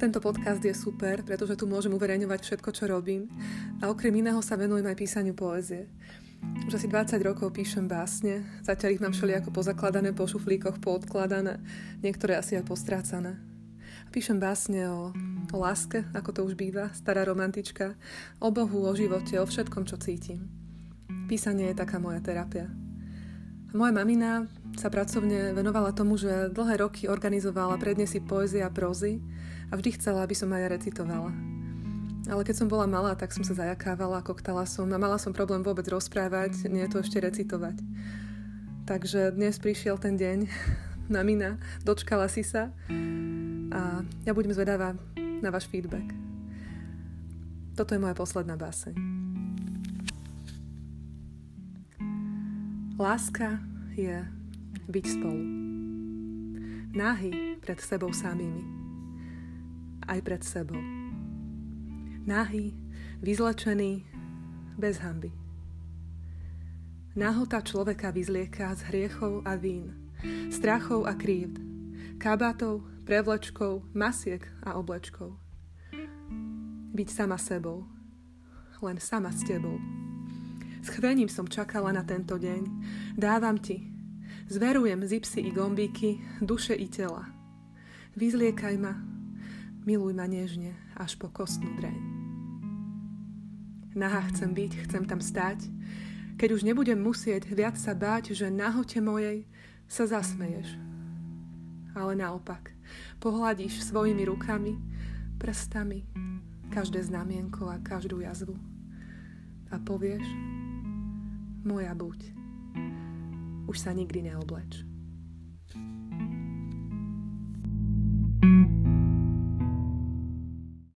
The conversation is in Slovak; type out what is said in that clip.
Tento podcast je super, pretože tu môžem uverejňovať všetko, čo robím a okrem iného sa venujem aj písaniu poézie. Už asi 20 rokov píšem básne, zatiaľ ich mám všelijako pozakladané, po šuflíkoch, poodkladané, niektoré asi aj postrácané. Píšem básne o, o láske, ako to už býva, stará romantička, o Bohu, o živote, o všetkom, čo cítim. Písanie je taká moja terapia. Moja mamina sa pracovne venovala tomu, že dlhé roky organizovala prednesy poézie a prózy a vždy chcela, aby som aj recitovala. Ale keď som bola malá, tak som sa zajakávala, koktala som a mala som problém vôbec rozprávať, nie to ešte recitovať. Takže dnes prišiel ten deň, mamina, dočkala si sa a ja budem zvedavá na váš feedback. Toto je moja posledná báseň. Láska je byť spolu. Náhy pred sebou samými. Aj pred sebou. Náhy, vyzlečený, bez hamby. Náhota človeka vyzlieka z hriechov a vín, strachov a krívd, kabátov, prevlečkov, masiek a oblečkov. Byť sama sebou, len sama s tebou. S chvením som čakala na tento deň. Dávam ti, Zverujem zipsy i gombíky, duše i tela. Vyzliekaj ma, miluj ma nežne, až po kostnú dreň. Naha chcem byť, chcem tam stáť, keď už nebudem musieť viac sa báť, že nahote mojej sa zasmeješ. Ale naopak, pohľadíš svojimi rukami, prstami, každé znamienko a každú jazvu a povieš, moja buď už sa nikdy neobleč.